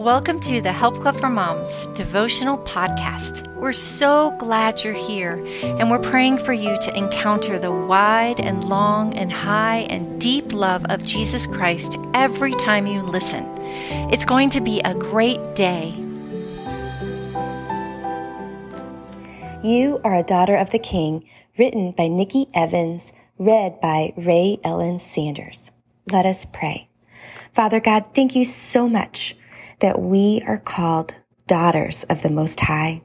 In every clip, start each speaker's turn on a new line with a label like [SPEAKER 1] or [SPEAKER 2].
[SPEAKER 1] Welcome to the Help Club for Moms devotional podcast. We're so glad you're here, and we're praying for you to encounter the wide and long and high and deep love of Jesus Christ every time you listen. It's going to be a great day.
[SPEAKER 2] You Are a Daughter of the King, written by Nikki Evans, read by Ray Ellen Sanders. Let us pray. Father God, thank you so much that we are called daughters of the Most High.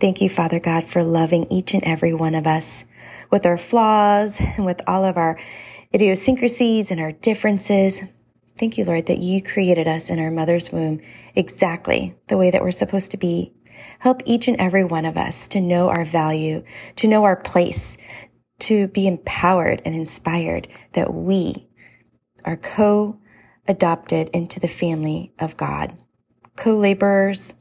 [SPEAKER 2] Thank you, Father God, for loving each and every one of us with our flaws and with all of our idiosyncrasies and our differences. Thank you, Lord, that you created us in our mother's womb exactly the way that we're supposed to be. Help each and every one of us to know our value, to know our place, to be empowered and inspired that we are co adopted into the family of God. Co laborers,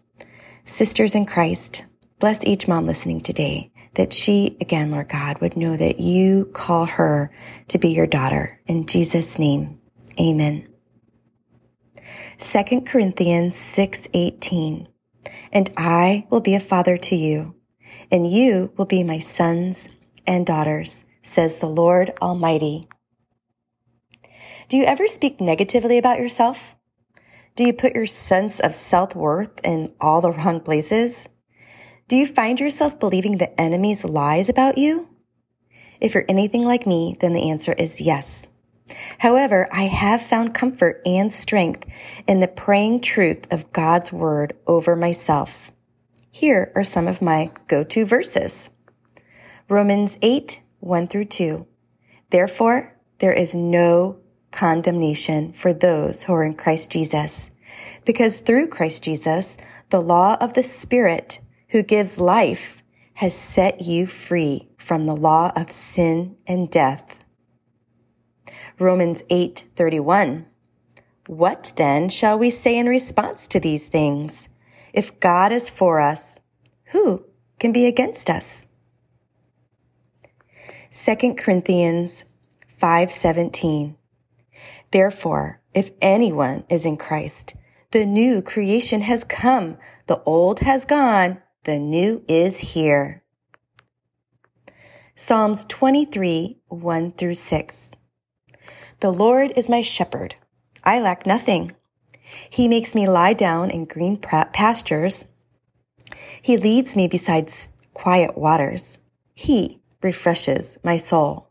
[SPEAKER 2] sisters in Christ, bless each mom listening today that she, again, Lord God, would know that you call her to be your daughter. In Jesus' name, amen. 2 Corinthians 6:18 And I will be a father to you and you will be my sons and daughters says the Lord Almighty do you ever speak negatively about yourself? Do you put your sense of self worth in all the wrong places? Do you find yourself believing the enemy's lies about you? If you're anything like me, then the answer is yes. However, I have found comfort and strength in the praying truth of God's word over myself. Here are some of my go-to verses. Romans 8, 1 through 2. Therefore, there is no condemnation for those who are in Christ Jesus. Because through Christ Jesus, the law of the Spirit who gives life has set you free from the law of sin and death. Romans 8:31 What then shall we say in response to these things? If God is for us, who can be against us? 2 Corinthians 5:17 Therefore, if anyone is in Christ, the new creation has come, the old has gone, the new is here. Psalms 23, 1 through 6. The Lord is my shepherd. I lack nothing. He makes me lie down in green pastures. He leads me beside quiet waters. He refreshes my soul.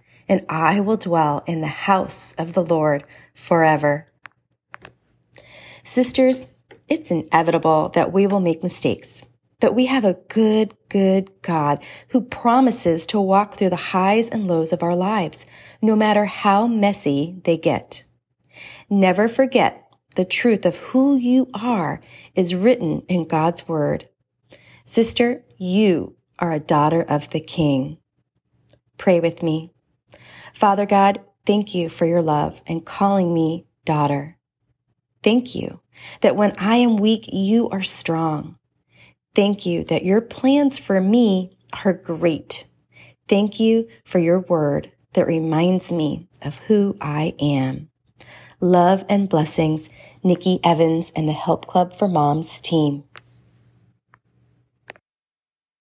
[SPEAKER 2] and I will dwell in the house of the Lord forever. Sisters, it's inevitable that we will make mistakes, but we have a good, good God who promises to walk through the highs and lows of our lives, no matter how messy they get. Never forget the truth of who you are is written in God's word. Sister, you are a daughter of the King. Pray with me. Father God, thank you for your love and calling me daughter. Thank you that when I am weak, you are strong. Thank you that your plans for me are great. Thank you for your word that reminds me of who I am. Love and blessings, Nikki Evans and the Help Club for Moms team.